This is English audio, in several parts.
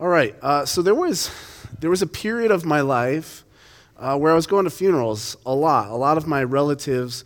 All right. Uh, so there was there was a period of my life uh, where I was going to funerals a lot. A lot of my relatives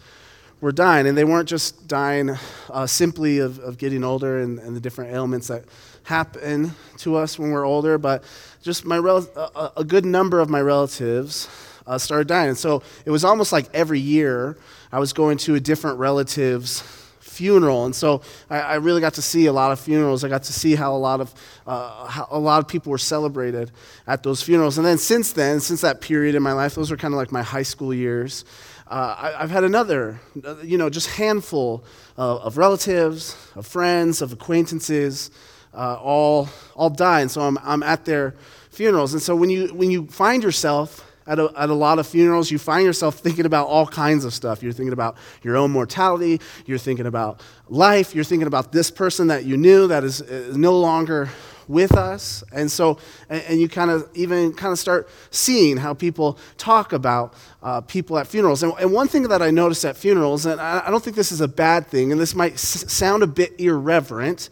were dying, and they weren't just dying uh, simply of, of getting older and, and, the different ailments that happen to us when we're older, but just my rel- a, a good number of my relatives uh, started dying. And so it was almost like every year I was going to a different relative's funeral, and so I, I, really got to see a lot of funerals. I got to see how a lot of uh, how a lot of people were celebrated at those funerals. And then since then, since that period in my life, those were kind of like my high school years. Uh, I, have had another, you know, just handful of relatives, of friends, of acquaintances, uh, all all die, and so I'm I'm at their funerals. And so when you when you find yourself at a, at a lot of funerals, you find yourself thinking about all kinds of stuff. You're thinking about your own mortality. You're thinking about life. You're thinking about this person that you knew that is, is no longer with us. And so, and, and you kind of even kind of start seeing how people talk about uh, people at funerals. And, and, one thing that I notice at funerals, and I, I don't think this is a bad thing, and this might s- sound a bit irreverent,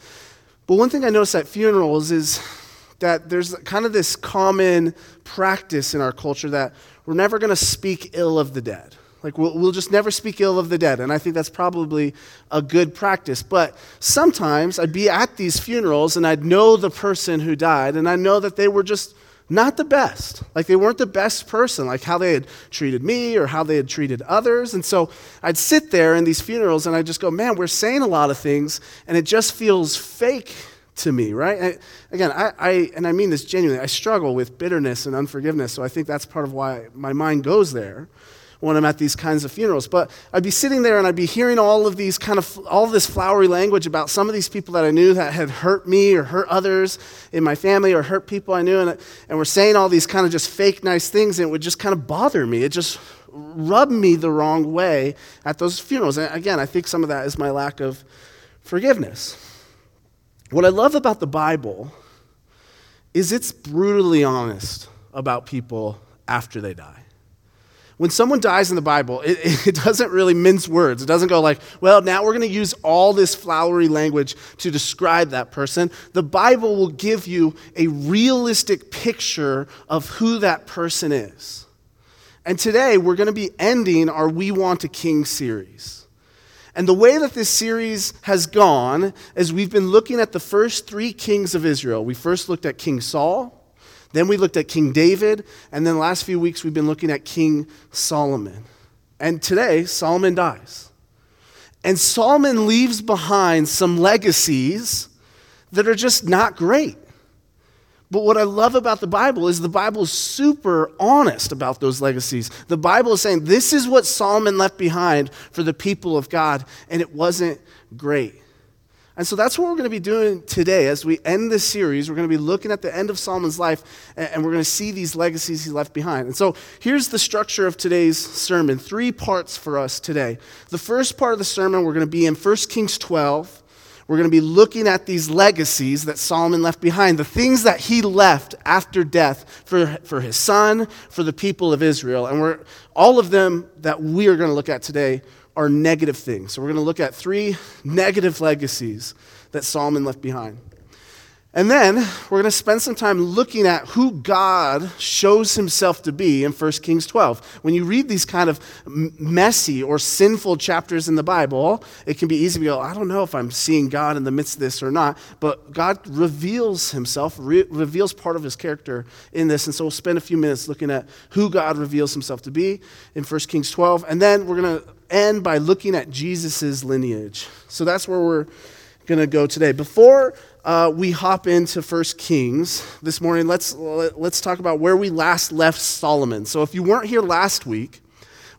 but one thing I notice at funerals is that there's kind of this common practice in our culture that we're never going to speak ill of the dead. Like, we'll, we'll, just never speak ill of the dead. And I think that's probably a good practice. But sometimes I'd be at these funerals and I'd know the person who died, and I know that they were just not the best. Like, they weren't the best person, like how they had treated me or how they had treated others. And so I'd sit there in these funerals and I'd just go, man, we're saying a lot of things, and it just feels fake to me, right? Again, I, I, and I mean this genuinely, I struggle with bitterness and unforgiveness, so I think that's part of why my mind goes there when I'm at these kinds of funerals. But I'd be sitting there and I'd be hearing all of these kind of, all this flowery language about some of these people that I knew that had hurt me or hurt others in my family or hurt people I knew, and, and we're saying all these kind of just fake nice things, and it would just kind of bother me. It just rubbed me the wrong way at those funerals. And again, I think some of that is my lack of forgiveness. What I love about the Bible is it's brutally honest about people after they die. When someone dies in the Bible, it, it doesn't really mince words. It doesn't go like, well, now we're going to use all this flowery language to describe that person. The Bible will give you a realistic picture of who that person is. And today we're going to be ending our We Want a King series. And the way that this series has gone is we've been looking at the first three kings of Israel. We first looked at King Saul, then we looked at King David, and then the last few weeks we've been looking at King Solomon. And today, Solomon dies. And Solomon leaves behind some legacies that are just not great. But what I love about the Bible is the Bible is super honest about those legacies. The Bible is saying this is what Solomon left behind for the people of God, and it wasn't great. And so that's what we're going to be doing today. As we end this series, we're going to be looking at the end of Solomon's life, and we're going to see these legacies he left behind. And so here's the structure of today's sermon three parts for us today. The first part of the sermon, we're going to be in 1 Kings 12. We're going to be looking at these legacies that Solomon left behind, the things that he left after death for, for his son, for the people of Israel. And we're, all of them that we are going to look at today are negative things. So we're going to look at three negative legacies that Solomon left behind. And then we're going to spend some time looking at who God shows himself to be in 1 Kings 12. When you read these kind of messy or sinful chapters in the Bible, it can be easy to go, I don't know if I'm seeing God in the midst of this or not. But God reveals himself, re- reveals part of his character in this. And so we'll spend a few minutes looking at who God reveals himself to be in 1 Kings 12. And then we're going to end by looking at Jesus' lineage. So that's where we're going to go today. Before uh, we hop into First Kings this morning, let's, let's talk about where we last left Solomon. So if you weren't here last week,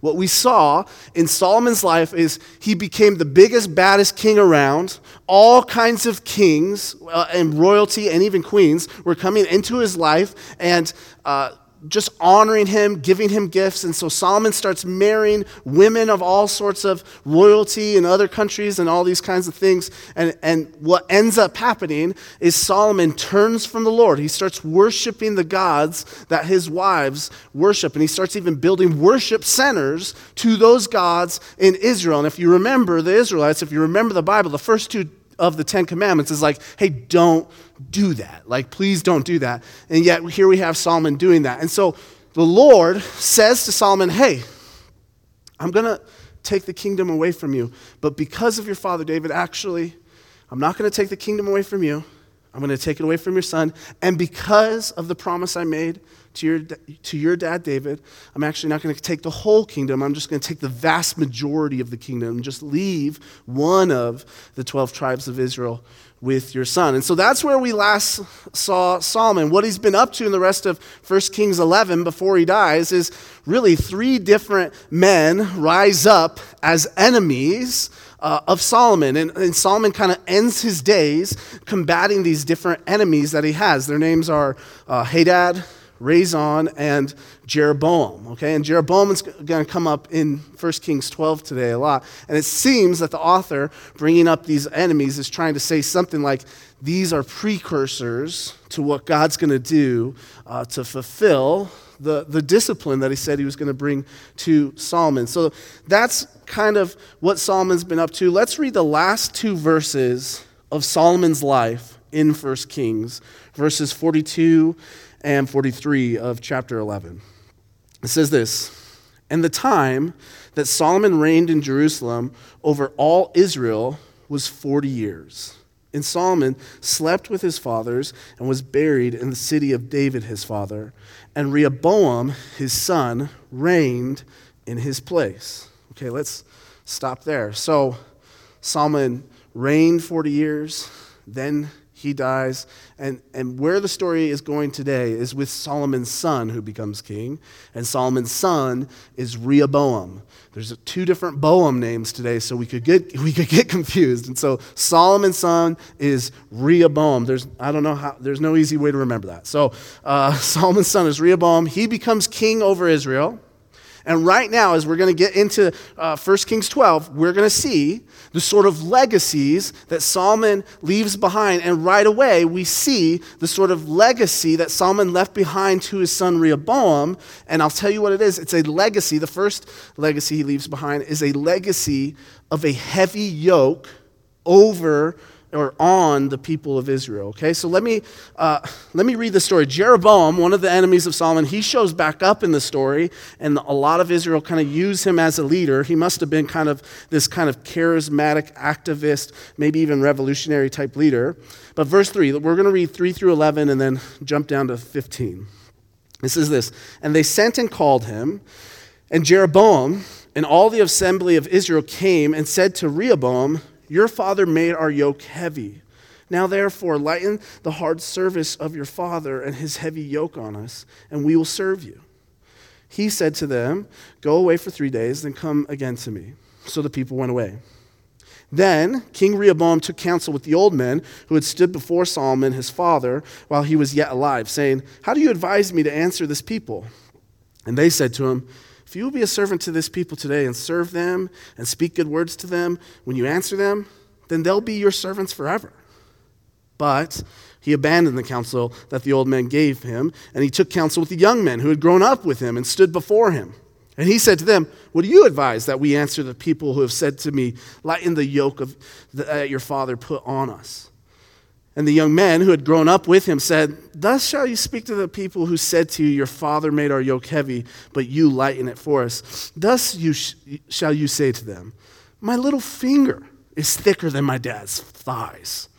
what we saw in Solomon's life is he became the biggest, baddest king around. All kinds of kings uh, and royalty and even queens were coming into his life, and uh, just honoring him, giving him gifts. And so Solomon starts marrying women of all sorts of royalty in other countries and all these kinds of things. And, and what ends up happening is Solomon turns from the Lord. He starts worshiping the gods that his wives worship. And he starts even building worship centers to those gods in Israel. And if you remember the Israelites, if you remember the Bible, the first two of the Ten Commandments is like, hey, don't do that. Like, please don't do that. And yet, here we have Solomon doing that. And so the Lord says to Solomon, hey, I'm going to take the kingdom away from you. But because of your father David, actually, I'm not going to take the kingdom away from you. I'm going to take it away from your son. And because of the promise I made to your, to your dad, David, I'm actually not going to take the whole kingdom. I'm just going to take the vast majority of the kingdom and just leave one of the 12 tribes of Israel with your son. And so that's where we last saw Solomon. What he's been up to in the rest of 1 Kings 11 before he dies is really three different men rise up as enemies uh, of Solomon. And, and Solomon kind of ends his days combating these different enemies that he has. Their names are uh, Hadad, Rezon, and Jeroboam. Okay, and Jeroboam is going to come up in 1 Kings 12 today a lot. And it seems that the author bringing up these enemies is trying to say something like these are precursors to what God's going to do uh, to fulfill the, the discipline that he said he was going to bring to Solomon. So that's kind of what Solomon's been up to. Let's read the last two verses of Solomon's life in 1 Kings, verses 42 and 43 of chapter 11. It says this And the time that Solomon reigned in Jerusalem over all Israel was 40 years. And Solomon slept with his fathers and was buried in the city of David his father. And Rehoboam, his son, reigned in his place. Okay, let's stop there. So Solomon reigned 40 years, then he dies. And, and where the story is going today is with Solomon's son who becomes king. And Solomon's son is Rehoboam. There's two different Boam names today, so we could get, we could get confused. And so Solomon's son is Rehoboam. There's, I don't know how, there's no easy way to remember that. So uh, Solomon's son is Rehoboam. He becomes king over Israel. And right now, as we're going to get into uh, 1 Kings 12, we're going to see the sort of legacies that Solomon leaves behind. And right away, we see the sort of legacy that Solomon left behind to his son Rehoboam. And I'll tell you what it is it's a legacy. The first legacy he leaves behind is a legacy of a heavy yoke over or on the people of Israel. Okay, so let me uh, let me read the story. Jeroboam, one of the enemies of Solomon, he shows back up in the story, and a lot of Israel kind of use him as a leader. He must have been kind of this kind of charismatic activist, maybe even revolutionary type leader. But verse three, we're going to read three through eleven, and then jump down to fifteen. This is this, and they sent and called him, and Jeroboam and all the assembly of Israel came and said to Rehoboam your father made our yoke heavy. Now, therefore, lighten the hard service of your father and his heavy yoke on us, and we will serve you. He said to them, Go away for three days, then come again to me. So the people went away. Then King Rehoboam took counsel with the old men who had stood before Solomon his father while he was yet alive, saying, How do you advise me to answer this people? And they said to him, if you will be a servant to this people today and serve them and speak good words to them when you answer them, then they'll be your servants forever. But he abandoned the counsel that the old men gave him, and he took counsel with the young men who had grown up with him and stood before him. And he said to them, What do you advise that we answer the people who have said to me, Lighten the yoke of that uh, your father put on us? And the young men who had grown up with him said, Thus shall you speak to the people who said to you, Your father made our yoke heavy, but you lighten it for us. Thus you sh- shall you say to them, My little finger is thicker than my dad's thighs.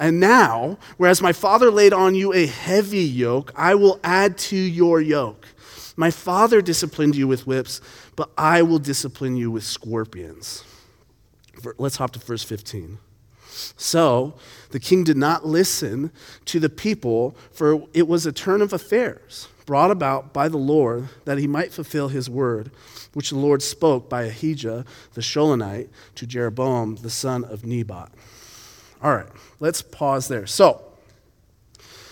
And now, whereas my father laid on you a heavy yoke, I will add to your yoke. My father disciplined you with whips, but I will discipline you with scorpions. Let's hop to verse 15. So the king did not listen to the people, for it was a turn of affairs brought about by the Lord that he might fulfill his word, which the Lord spoke by Ahijah the Shilonite to Jeroboam the son of Nebat. All right, let's pause there. So,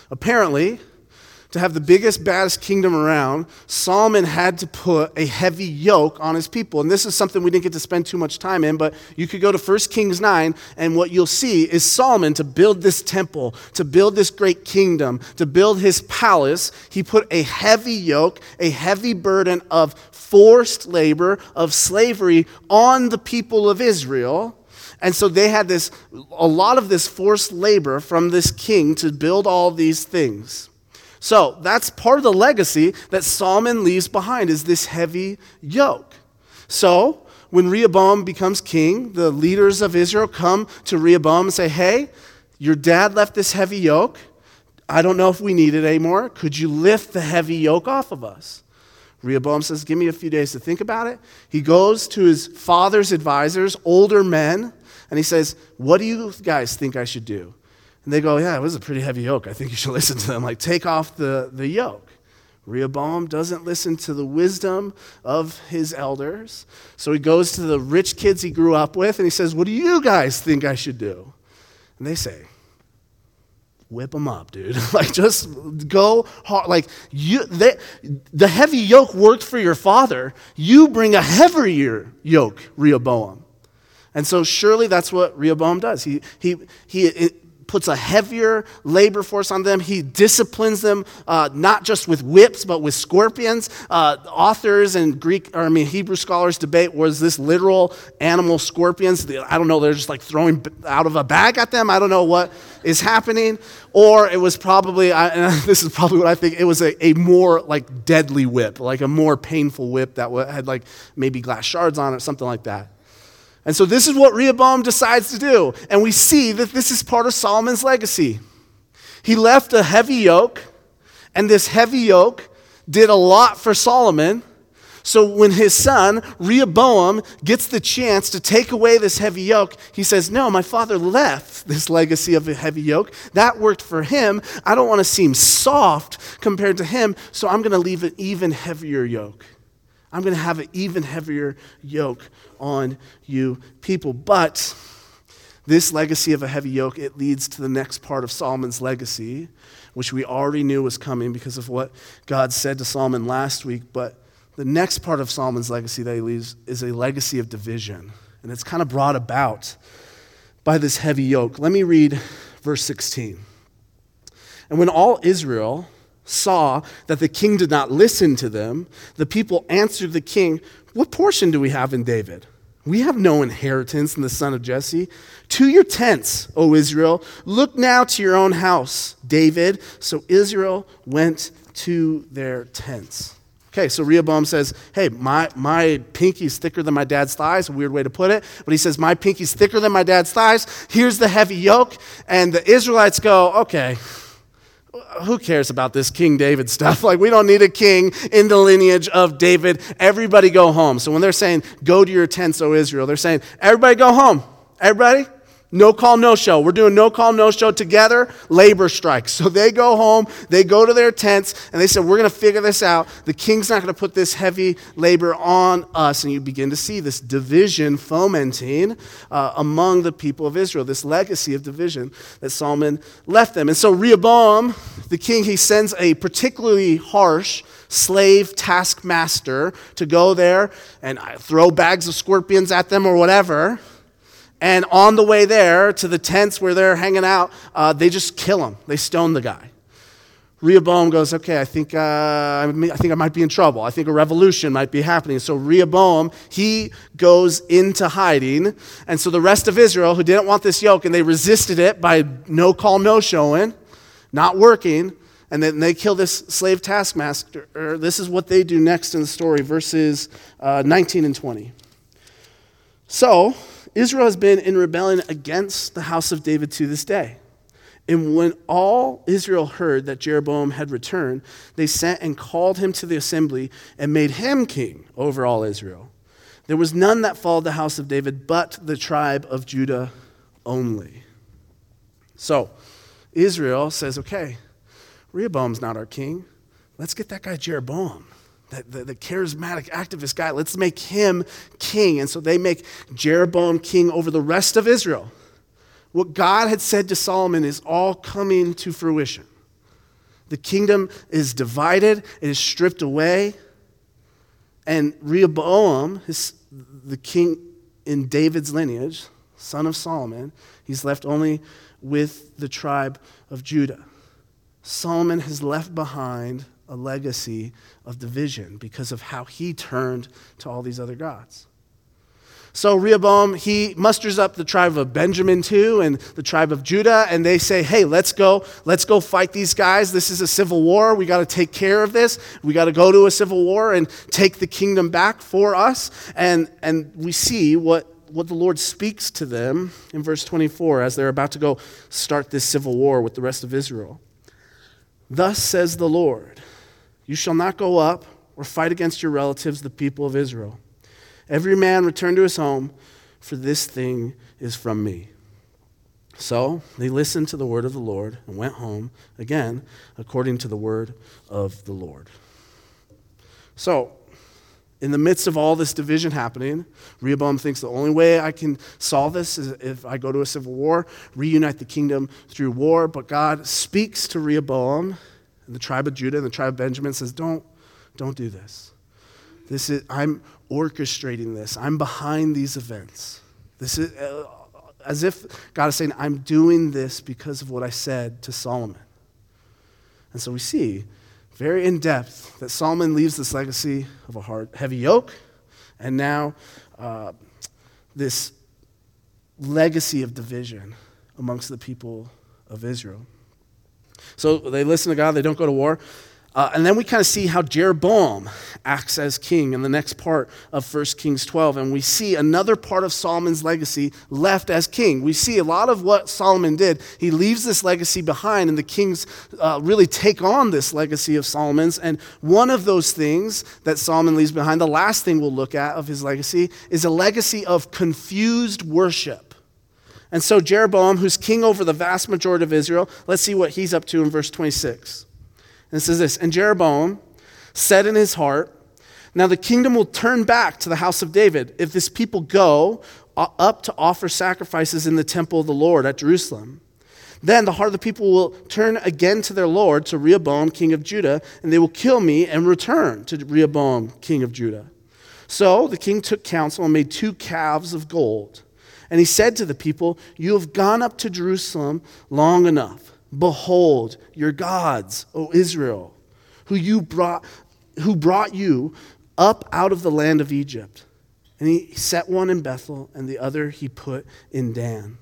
apparently, to have the biggest, baddest kingdom around, Solomon had to put a heavy yoke on his people. And this is something we didn't get to spend too much time in, but you could go to 1 Kings 9, and what you'll see is Solomon, to build this temple, to build this great kingdom, to build his palace, he put a heavy yoke, a heavy burden of forced labor, of slavery on the people of Israel. And so they had this, a lot of this forced labor from this king to build all these things. So that's part of the legacy that Solomon leaves behind is this heavy yoke. So when Rehoboam becomes king, the leaders of Israel come to Rehoboam and say, Hey, your dad left this heavy yoke. I don't know if we need it anymore. Could you lift the heavy yoke off of us? Rehoboam says, Give me a few days to think about it. He goes to his father's advisors, older men, and he says, What do you guys think I should do? And they go, Yeah, it was a pretty heavy yoke. I think you should listen to them. Like, take off the, the yoke. Rehoboam doesn't listen to the wisdom of his elders. So he goes to the rich kids he grew up with and he says, What do you guys think I should do? And they say, whip them up, dude. like just go hard. Like you, they, the heavy yoke worked for your father. You bring a heavier yoke, Rehoboam. And so surely that's what Rehoboam does. He, he, he puts a heavier labor force on them. He disciplines them uh, not just with whips, but with scorpions. Uh, authors and Greek, or I mean Hebrew scholars debate was this literal animal scorpions. I don't know. They're just like throwing out of a bag at them. I don't know what is happening. Or it was probably, and this is probably what I think. It was a, a more like deadly whip, like a more painful whip that had like maybe glass shards on it, something like that. And so this is what Rehoboam decides to do. And we see that this is part of Solomon's legacy. He left a heavy yoke, and this heavy yoke did a lot for Solomon. So when his son, Rehoboam, gets the chance to take away this heavy yoke, he says, No, my father left this legacy of a heavy yoke. That worked for him. I don't want to seem soft compared to him, so I'm going to leave an even heavier yoke. I'm going to have an even heavier yoke on you people. But this legacy of a heavy yoke, it leads to the next part of Solomon's legacy, which we already knew was coming because of what God said to Solomon last week. But the next part of Solomon's legacy that he leaves is a legacy of division. And it's kind of brought about by this heavy yoke. Let me read verse 16. And when all Israel saw that the king did not listen to them, the people answered the king, What portion do we have in David? We have no inheritance in the son of Jesse. To your tents, O Israel. Look now to your own house, David. So Israel went to their tents. Okay, so Rehoboam says, Hey, my, my pinky's thicker than my dad's thighs. A weird way to put it. But he says, My pinky's thicker than my dad's thighs. Here's the heavy yoke. And the Israelites go, Okay, who cares about this King David stuff? Like, we don't need a king in the lineage of David. Everybody go home. So when they're saying, go to your tents, O Israel, they're saying, everybody go home. Everybody? No call, no show. We're doing no call, no show together, labor strikes. So they go home, they go to their tents, and they said, We're going to figure this out. The king's not going to put this heavy labor on us. And you begin to see this division fomenting uh, among the people of Israel, this legacy of division that Solomon left them. And so Rehoboam, the king, he sends a particularly harsh slave taskmaster to go there and throw bags of scorpions at them or whatever. And on the way there to the tents where they're hanging out, uh, they just kill him. They stone the guy. Rehoboam goes, okay, I think, uh, I think I might be in trouble. I think a revolution might be happening. So Rehoboam, he goes into hiding. And so the rest of Israel, who didn't want this yoke, and they resisted it by no call, no showing, not working, and then they kill this slave taskmaster. This is what they do next in the story, verses uh, 19 and 20. So Israel has been in rebellion against the house of David to this day. And when all Israel heard that Jeroboam had returned, they sent and called him to the assembly and made him king over all Israel. There was none that followed the house of David but the tribe of Judah only. So Israel says, okay, Rehoboam's not our king. Let's get that guy Jeroboam the, the, the, charismatic activist guy. Let's make him king. And so they make Jeroboam king over the rest of Israel. What God had said to Solomon is all coming to fruition. The kingdom is divided, it is stripped away. And Rehoboam, his, the king in David's lineage, son of Solomon, he's left only with the tribe of Judah. Solomon has left behind a legacy of division because of how he turned to all these other gods. So Rehoboam, he musters up the tribe of Benjamin too and the tribe of Judah, and they say, hey, let's go, let's go fight these guys. This is a civil war. We got to take care of this. We got to go to a civil war and take the kingdom back for us. And, and we see what, what the Lord speaks to them in verse 24 as they're about to go start this civil war with the rest of Israel. Thus says the Lord, you shall not go up or fight against your relatives, the people of Israel. Every man return to his home, for this thing is from me. So they listened to the word of the Lord and went home, again, according to the word of the Lord. So, in the midst of all this division happening, Rehoboam thinks the only way I can solve this is if I go to a civil war, reunite the kingdom through war. But God speaks to Rehoboam and the tribe of Judah and the tribe of Benjamin says, Don't, don't do this. This is, I'm orchestrating this. I'm behind these events. This is uh, as if God is saying, I'm doing this because of what I said to Solomon. And so we see very in depth that Solomon leaves this legacy of a hard, heavy yoke, and now uh, this legacy of division amongst the people of Israel. So they listen to God, they don't go to war. Uh, and then we kind of see how Jeroboam acts as king in the next part of 1 Kings 12. And we see another part of Solomon's legacy left as king. We see a lot of what Solomon did. He leaves this legacy behind, and the kings uh, really take on this legacy of Solomon's. And one of those things that Solomon leaves behind, the last thing we'll look at of his legacy, is a legacy of confused worship. And so, Jeroboam, who's king over the vast majority of Israel, let's see what he's up to in verse 26. And it says this And Jeroboam said in his heart, Now the kingdom will turn back to the house of David if this people go uh, up to offer sacrifices in the temple of the Lord at Jerusalem. Then the heart of the people will turn again to their Lord, to Rehoboam, king of Judah, and they will kill me and return to Rehoboam, king of Judah. So the king took counsel and made two calves of gold. And he said to the people, You have gone up to Jerusalem long enough. Behold, your gods, O Israel, who, you brought, who brought you up out of the land of Egypt. And he set one in Bethel, and the other he put in Dan.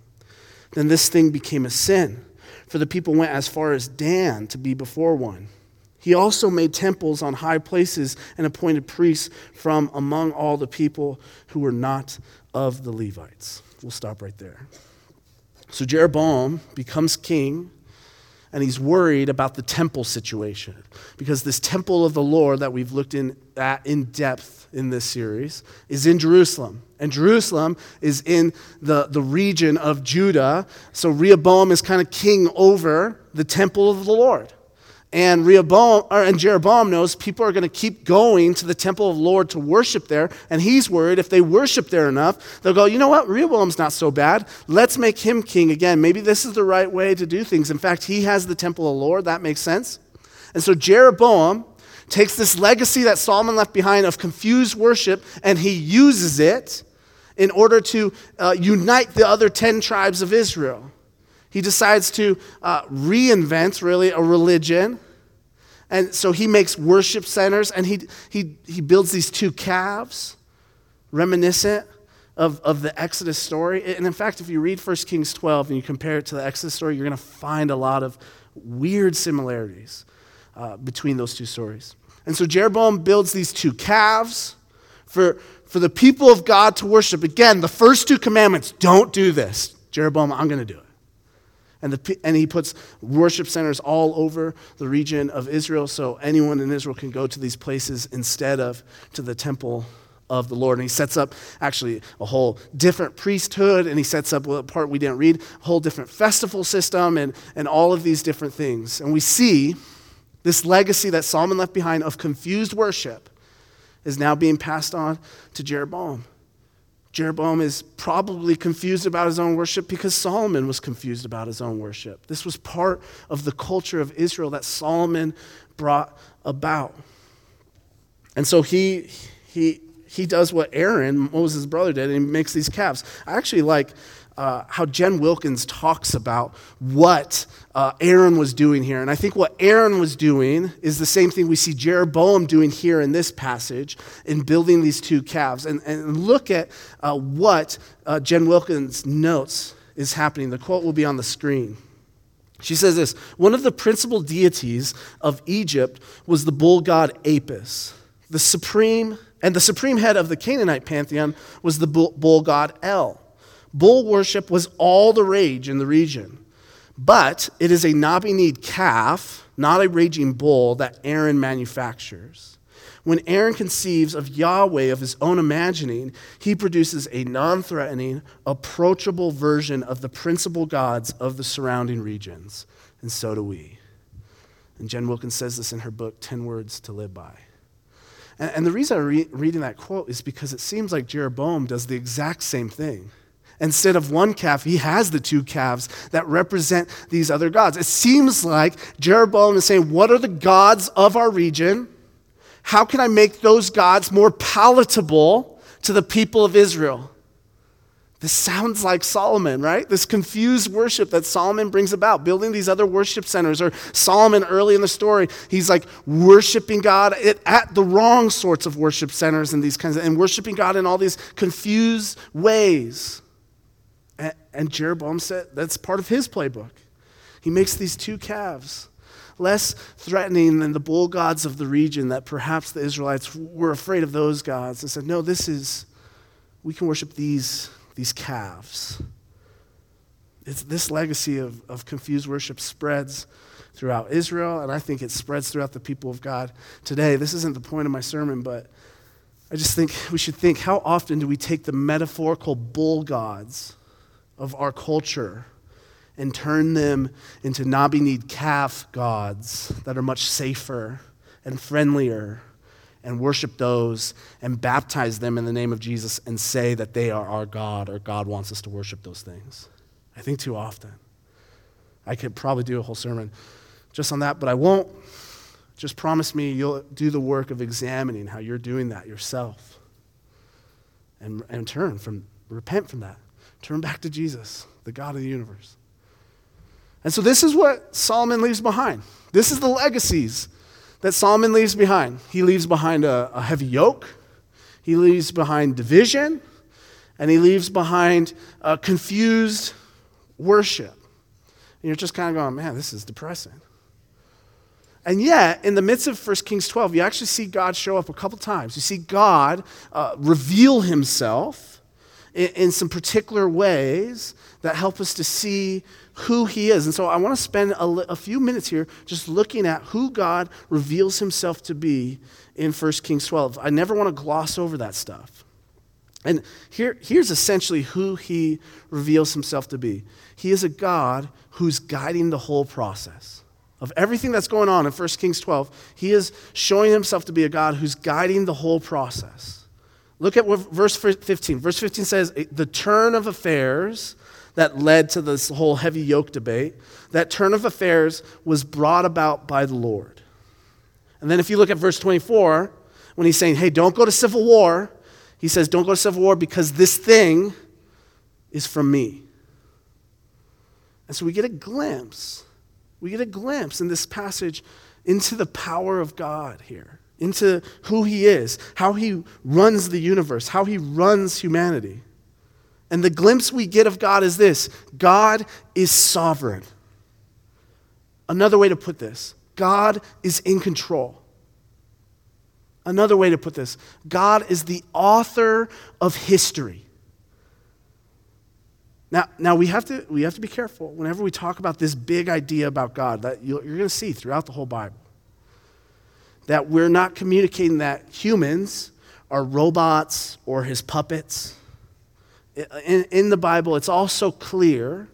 Then this thing became a sin, for the people went as far as Dan to be before one. He also made temples on high places and appointed priests from among all the people who were not of the Levites. We'll stop right there. So Jeroboam becomes king and he's worried about the temple situation because this temple of the Lord that we've looked in, at in depth in this series is in Jerusalem. And Jerusalem is in the, the region of Judah. So Rehoboam is kind of king over the temple of the Lord. And Rehoboam or, and Jeroboam knows people are going to keep going to the temple of the Lord to worship there, and he's worried if they worship there enough, they'll go, you know what, Rehoboam's not so bad. Let's make him king again. Maybe this is the right way to do things. In fact, he has the temple of the Lord. That makes sense. And so Jeroboam takes this legacy that Solomon left behind of confused worship, and he uses it in order to uh, unite the other 10 tribes of Israel. He decides to uh, reinvent, really, a religion. And so he makes worship centers and he, he, he builds these two calves, reminiscent of, of the Exodus story. And in fact, if you read 1 Kings 12 and you compare it to the Exodus story, you're going to find a lot of weird similarities uh, between those two stories. And so Jeroboam builds these two calves for, for the people of God to worship. Again, the first two commandments don't do this. Jeroboam, I'm going to do it. And, the, and he puts worship centers all over the region of Israel so anyone in Israel can go to these places instead of to the temple of the Lord. And he sets up actually a whole different priesthood, and he sets up a part we didn't read, a whole different festival system, and, and all of these different things. And we see this legacy that Solomon left behind of confused worship is now being passed on to Jeroboam. Jeroboam is probably confused about his own worship because Solomon was confused about his own worship. This was part of the culture of Israel that Solomon brought about. And so he, he, he does what Aaron, Moses' brother, did, and he makes these calves. I actually like uh, how Jen Wilkins talks about what uh, Aaron was doing here. And I think what Aaron was doing is the same thing we see Jeroboam doing here in this passage in building these two calves. And, and look at uh, what uh, Jen Wilkins notes is happening. The quote will be on the screen. She says this One of the principal deities of Egypt was the bull god Apis. The supreme, and the supreme head of the Canaanite pantheon was the bull god El. Bull worship was all the rage in the region. But it is a Nabi need calf, not a raging bull, that Aaron manufactures. When Aaron conceives of Yahweh of his own imagining, he produces a non threatening, approachable version of the principal gods of the surrounding regions. And so do we. And Jen Wilkins says this in her book, 10 Words to Live By. And, and the reason I'm re- reading that quote is because it seems like Jeroboam does the exact same thing. Instead of one calf, he has the two calves that represent these other gods. It seems like Jeroboam is saying, What are the gods of our region? How can I make those gods more palatable to the people of Israel? This sounds like Solomon, right? This confused worship that Solomon brings about, building these other worship centers. Or Solomon, early in the story, he's like worshiping God at the wrong sorts of worship centers and these kinds of, and worshiping God in all these confused ways. And, Jeroboam said that's part of his playbook. He makes these two calves, less threatening than the bull gods of the region that perhaps the Israelites were afraid of those gods and said, no, this is, we can worship these, these calves. It's, this legacy of, of confused worship spreads throughout Israel, and I think it spreads throughout the people of God today. This isn't the point of my sermon, but I just think we should think how often do we take the metaphorical bull gods of our culture and turn them into Nabi need calf gods that are much safer and friendlier and worship those and baptize them in the name of Jesus and say that they are our God or God wants us to worship those things. I think too often. I could probably do a whole sermon just on that, but I won't. Just promise me you'll do the work of examining how you're doing that yourself and, and turn from, repent from that. Turn back to Jesus, the God of the universe. And so, this is what Solomon leaves behind. This is the legacies that Solomon leaves behind. He leaves behind a, a heavy yoke, he leaves behind division, and he leaves behind a confused worship. And you're just kind of going, man, this is depressing. And yet, in the midst of 1 Kings 12, you actually see God show up a couple times. You see God uh, reveal himself in, in some particular ways that help us to see who he is. And so I want to spend a, a, few minutes here just looking at who God reveals himself to be in 1 Kings 12. I never want to gloss over that stuff. And here, here's essentially who he reveals himself to be He is a God who's guiding the whole process. Of everything that's going on in 1 Kings 12, he is showing himself to be a God who's guiding the whole process. Look at what, verse 15. Verse 15 says, The turn of affairs that led to this whole heavy yoke debate, that turn of affairs was brought about by the Lord. And then if you look at verse 24, when he's saying, Hey, don't go to civil war, he says, Don't go to civil war because this thing is from me. And so we get a glimpse, we get a glimpse in this passage into the power of God here into who he is, how he runs the universe, how he runs humanity. And the glimpse we get of God is this God is sovereign. Another way to put this God is in control. Another way to put this God is the author of history. Now, now we, have to, we have to be careful whenever we talk about this big idea about God that you're going to see throughout the whole Bible that we're not communicating that humans are robots or his puppets. In, in, the Bible, it's also clear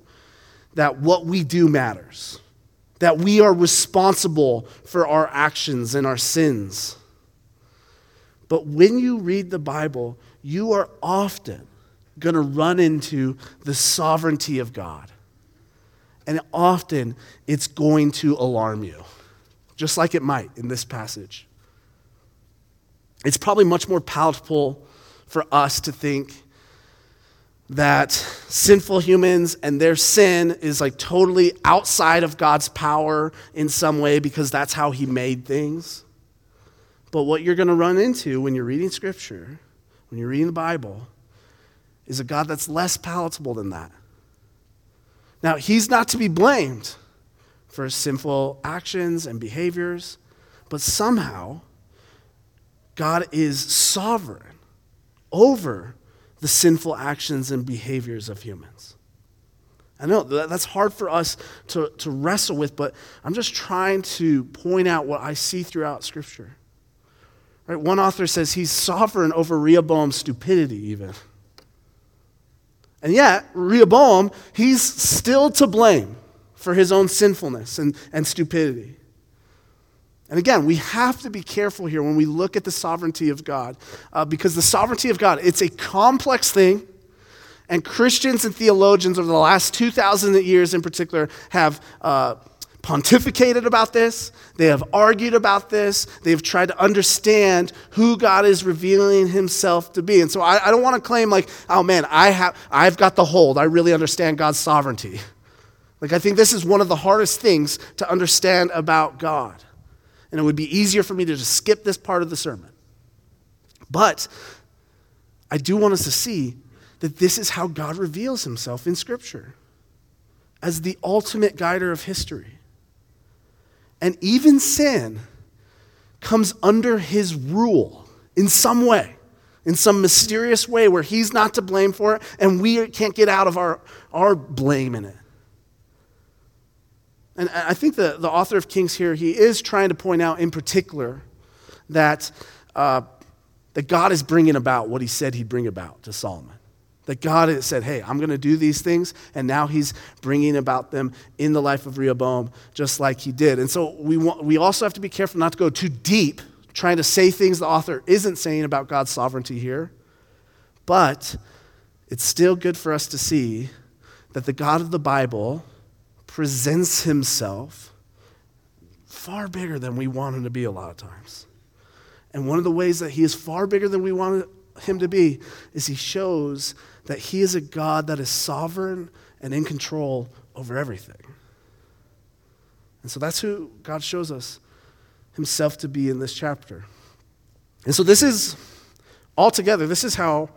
that what we do matters, that we are responsible for our actions and our sins. But when you read the Bible, you are often going to run into the sovereignty of God. And often it's going to alarm you just like it might in this passage. It's probably much more palatable for us to think that sinful humans and their sin is like totally outside of God's power in some way because that's how He made things. But what you're going to run into when you're reading Scripture, when you're reading the Bible, is a God that's less palatable than that. Now, He's not to be blamed for sinful actions and behaviors, but somehow God is sovereign over the sinful actions and behaviors of humans. I know that's hard for us to, to wrestle with, but I'm just trying to point out what I see throughout Scripture. Right? One author says he's sovereign over Rehoboam's stupidity, even. And yet, Rehoboam, he's still to blame for his own sinfulness and, and stupidity. And again, we have to be careful here when we look at the sovereignty of God, uh, because the sovereignty of God, it's a complex thing. And Christians and theologians over the last 2,000 years in particular have uh, pontificated about this. They have argued about this. They have tried to understand who God is revealing himself to be. And so I, I don't want to claim, like, oh man, I have, I've got the hold. I really understand God's sovereignty. Like, I think this is one of the hardest things to understand about God and it would be easier for me to just skip this part of the sermon. But I do want us to see that this is how God reveals himself in Scripture as the ultimate guider of history. And even sin comes under his rule in some way, in some mysterious way where he's not to blame for it and we can't get out of our, our blame in it. And I think the, the author of Kings here, he is trying to point out in particular that, uh, that God is bringing about what he said he'd bring about to Solomon. That God has said, hey, I'm going to do these things, and now he's bringing about them in the life of Rehoboam, just like he did. And so we, want, we also have to be careful not to go too deep, trying to say things the author isn't saying about God's sovereignty here. But it's still good for us to see that the God of the Bible presents himself far bigger than we want him to be a lot of times. And one of the ways that he is far bigger than we want him to be is he shows that he is a God that is sovereign and in control over everything. And so that's who God shows us himself to be in this chapter. And so this is, altogether, this is how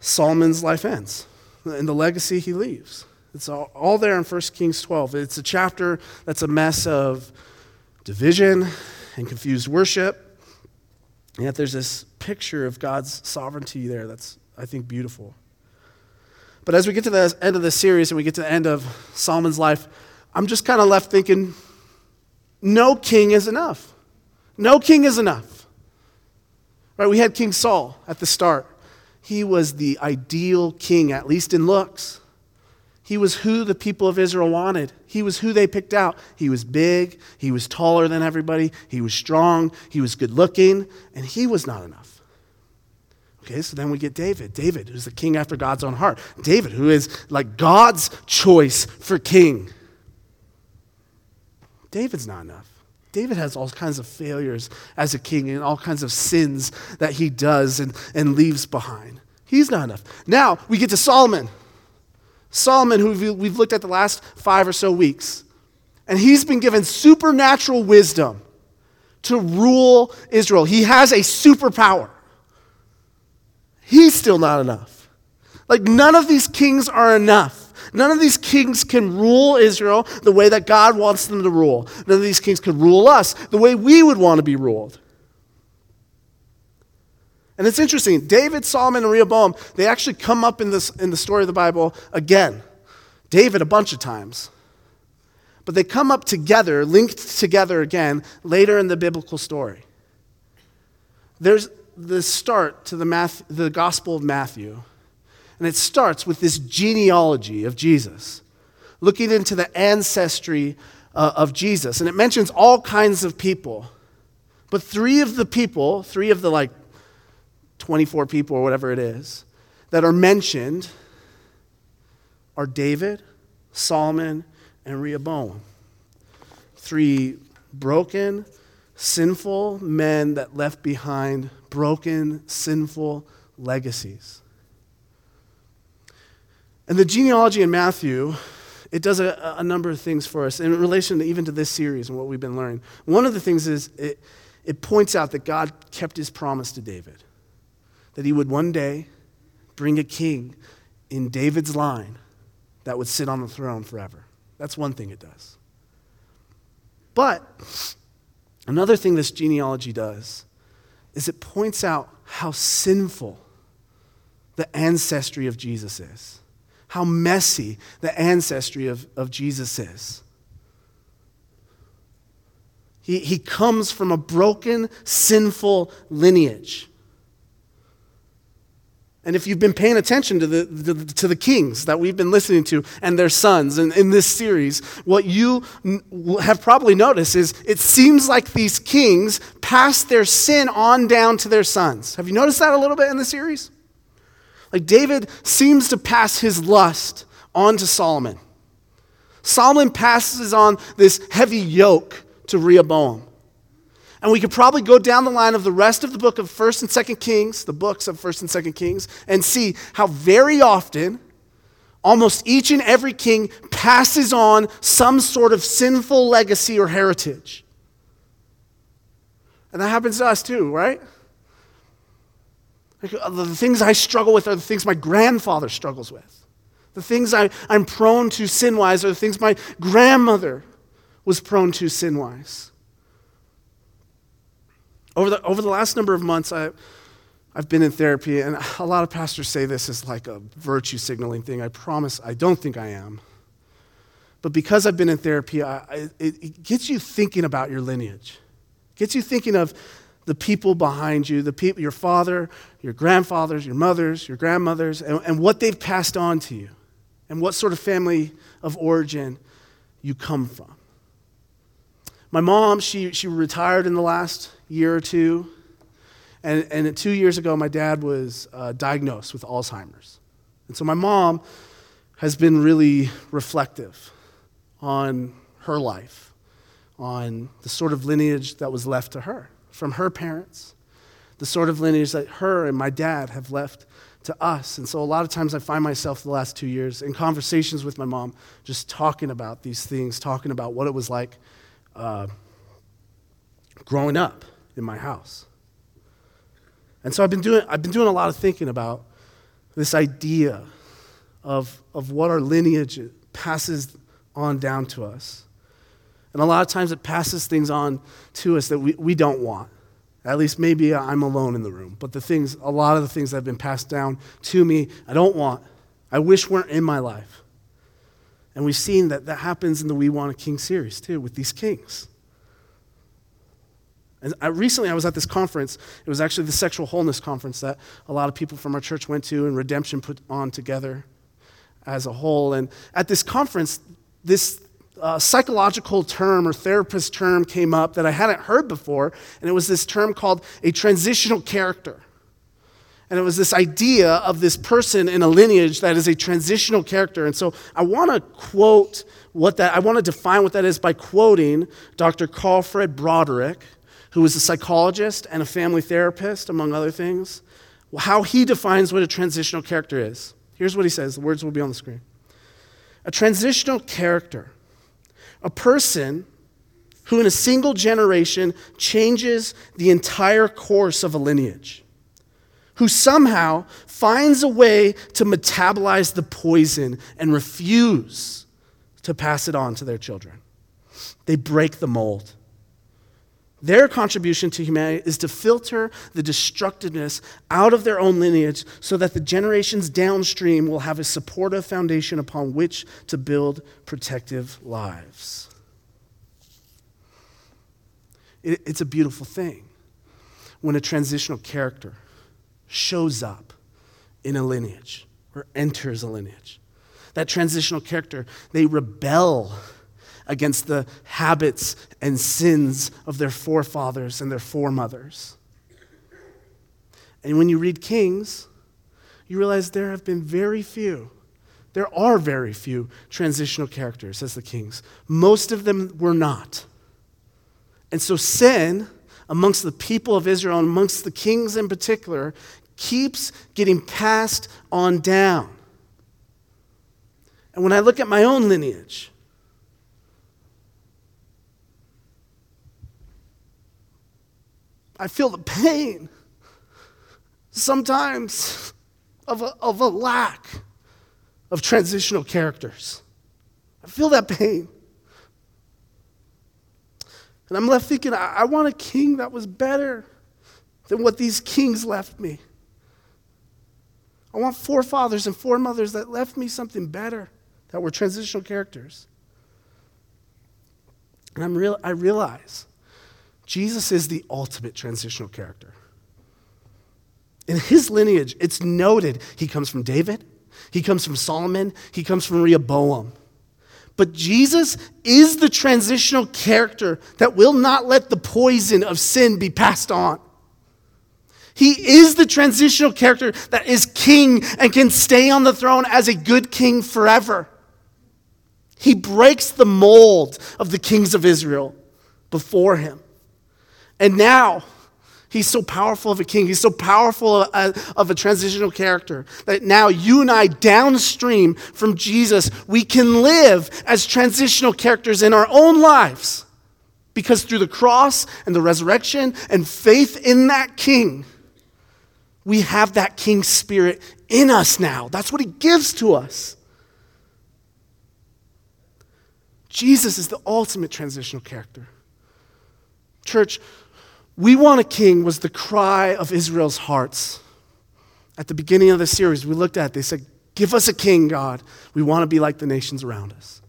Solomon's life ends and the legacy he leaves. It's all, all there in 1 Kings 12. It's a chapter that's a mess of division and confused worship. And yet there's this picture of God's sovereignty there that's, I think, beautiful. But as we get to the end of the series and we get to the end of Solomon's life, I'm just kind of left thinking no king is enough. No king is enough. Right? We had King Saul at the start. He was the ideal king, at least in looks. He was who the people of Israel wanted. He was who they picked out. He was big, he was taller than everybody, he was strong, he was good looking, and he was not enough. Okay, so then we get David. David, who's the king after God's own heart. David, who is like God's choice for king. David's not enough. David has all kinds of failures as a king and all kinds of sins that he does and, and leaves behind. He's not enough. Now we get to Solomon. Solomon, who we've looked at the last five or so weeks. And he's been given supernatural wisdom to rule Israel. He has a superpower. He's still not enough. Like, none of these kings are enough. None of these kings can rule Israel the way that God wants them to rule. None of these kings can rule us the way we would want to be ruled. And it's interesting, David, Solomon, and Rehoboam, they actually come up in, this, in the story of the Bible again. David a bunch of times. But they come up together, linked together again, later in the biblical story. There's the start to the, Math, the Gospel of Matthew. And it starts with this genealogy of Jesus, looking into the ancestry uh, of Jesus. And it mentions all kinds of people. But three of the people, three of the like 24 people or whatever it is, that are mentioned are David, Solomon, and Rehoboam. Three broken, sinful men that left behind broken, sinful legacies. And the genealogy in Matthew, it does a, a, number of things for us in relation to even to this series and what we've been learning. One of the things is it, it points out that God kept his promise to David, that he would one day bring a king in David's line that would sit on the throne forever. That's one thing it does. But another thing this genealogy does is it points out how sinful the ancestry of Jesus is how messy the ancestry of, of Jesus is. He, he comes from a broken, sinful lineage. And if you've been paying attention to the, to the kings that we've been listening to and their sons in, in this series, what you have probably noticed is it seems like these kings pass their sin on down to their sons. Have you noticed that a little bit in the series? Like David seems to pass his lust on to Solomon. Solomon passes on this heavy yoke to Rehoboam. And we could probably go down the line of the rest of the book of 1st and 2nd Kings, the books of 1st and 2nd Kings, and see how very often almost each and every king passes on some sort of sinful legacy or heritage. And that happens to us too, right? Uh, the things I struggle with are the things my grandfather struggles with. The things I, I'm prone to sin wise are the things my grandmother was prone to sin wise. Over the, over the last number of months, I, I've been in therapy, and a lot of pastors say this is like a virtue signaling thing. I promise I don't think I am. But because I've been in therapy, I, it, it gets you thinking about your lineage. Gets you thinking of the people behind you, the people, your father, your grandfathers, your mothers, your grandmothers, and, and what they've passed on to you, and what sort of family of origin you come from. My mom, she, she retired in the last year or two. And, and two years ago, my dad was uh, diagnosed with Alzheimer's. And so my mom has been really reflective on her life, on the sort of lineage that was left to her from her parents, the sort of lineage that her and my dad have left to us. And so a lot of times I find myself the last two years in conversations with my mom just talking about these things, talking about what it was like uh, growing up in my house. And so I've been doing, I've been doing a lot of thinking about this idea of, of what our lineage passes on down to us. And a lot of times it passes things on to us that we, we don't want. At least maybe I'm alone in the room. But the things, a lot of the things that have been passed down to me, I don't want. I wish weren't in my life. And we've seen that that happens in the We Want a King series too, with these kings. And I, recently, I was at this conference. It was actually the sexual wholeness conference that a lot of people from our church went to and Redemption put on together as a whole. And at this conference, this uh, psychological term or therapist term came up that I hadn't heard before, and it was this term called a transitional character. And it was this idea of this person in a lineage that is a transitional character. And so I want to quote what that, I want to define what that is by quoting Dr. Carlfred Broderick, who is a psychologist and a family therapist, among other things, how he defines what a transitional character is. Here's what he says the words will be on the screen. A transitional character a person who, in a single generation, changes the entire course of a lineage, who somehow finds a way to metabolize the poison and refuse to pass it on to their children. They break the mold. Their contribution to humanity is to filter the destructiveness out of their own lineage so that the generations downstream will have a supportive foundation upon which to build protective lives. It, it's a beautiful thing when a transitional character shows up in a lineage or enters a lineage. That transitional character, they rebel against the habits and sins of their forefathers and their foremothers. And when you read Kings, you realize there have been very few, there are very few transitional characters as the kings. Most of them were not. And so sin amongst the people of Israel amongst the kings in particular keeps getting passed on down. And when I look at my own lineage, I feel the pain sometimes of a, of a lack of transitional characters. I feel that pain. And I'm left thinking, I, I want a king that was better than what these kings left me. I want forefathers and foremothers that left me something better, that were transitional characters. And I'm real, I realize Jesus is the ultimate transitional character. In his lineage, it's noted he comes from David, he comes from Solomon, he comes from Rehoboam. But Jesus is the transitional character that will not let the poison of sin be passed on. He is the transitional character that is king and can stay on the throne as a good king forever. He breaks the mold of the kings of Israel before him. And now, He's so powerful of a king. He's so powerful of a transitional character that now you and I, downstream from Jesus, we can live as transitional characters in our own lives. Because through the cross and the resurrection and faith in that king, we have that king spirit in us now. That's what he gives to us. Jesus is the ultimate transitional character. Church, we want a king was the cry of Israel's hearts. At the beginning of the series, we looked at, they said, Give us a king, God. We want to be like the nations around us.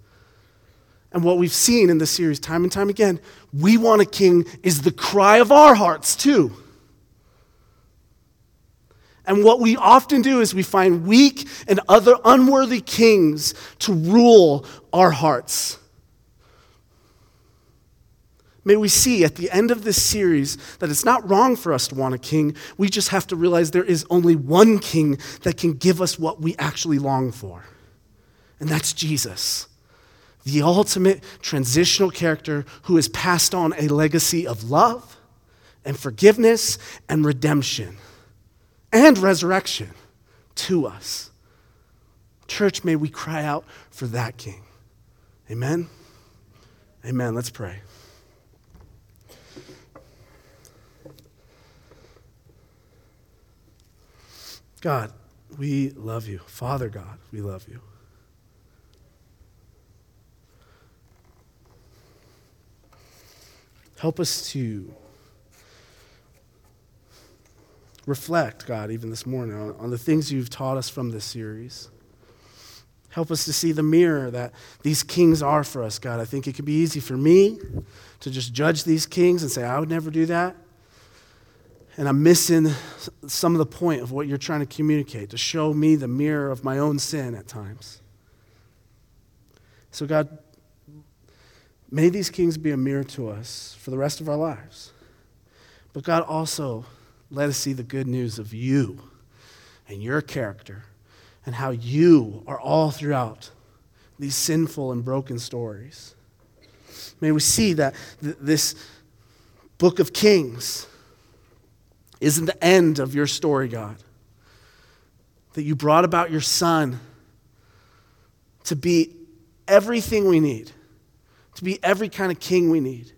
And what we've seen in the series time and time again, we want a king is the cry of our hearts too. And what we often do is we find weak and other unworthy kings to rule our hearts. May we see at the end of this series that it's not wrong for us to want a king. We just have to realize there is only one king that can give us what we actually long for, and that's Jesus, the ultimate transitional character who has passed on a legacy of love and forgiveness and redemption and resurrection to us. Church, may we cry out for that King. Amen? Amen. Let's pray. God, we love you. Father God, we love you. Help us to reflect, God, even this morning, on, on, the things you've taught us from this series. Help us to see the mirror that these kings are for us, God. I think it could be easy for me to just judge these kings and say, I would never do that. And I'm missing some of the point of what you're trying to communicate, to show me the mirror of my own sin at times. So, God, may these kings be a mirror to us for the rest of our lives. But, God, also, let us see the good news of you and your character and how you are all throughout these sinful and broken stories. May we see that th- this book of Kings isn't the end of your story, God. That you brought about your Son to be everything we need, to be every kind of king we need.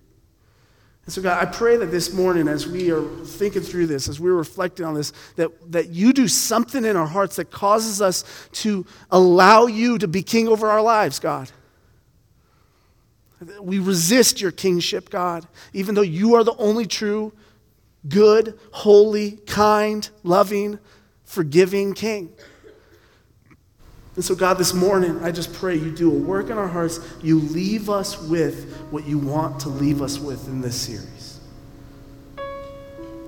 And so, God, I pray that this morning, as we are thinking through this, as we're reflecting on this, that, that you do something in our hearts that causes us to allow you to be king over our lives, God. We resist your kingship, God, even though you are the only true, good, holy, kind, loving, forgiving king. And so, God, this morning, I just pray you do a work in our hearts. You leave us with what you want to leave us with in this series.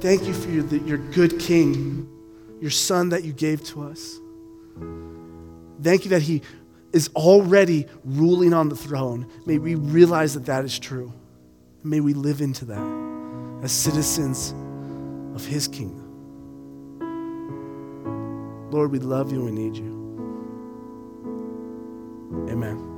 Thank you for your, your good king, your son that you gave to us. Thank you that he is already ruling on the throne. May we realize that that is true. May we live into that as citizens of his kingdom. Lord, we love you and we need you. Amen.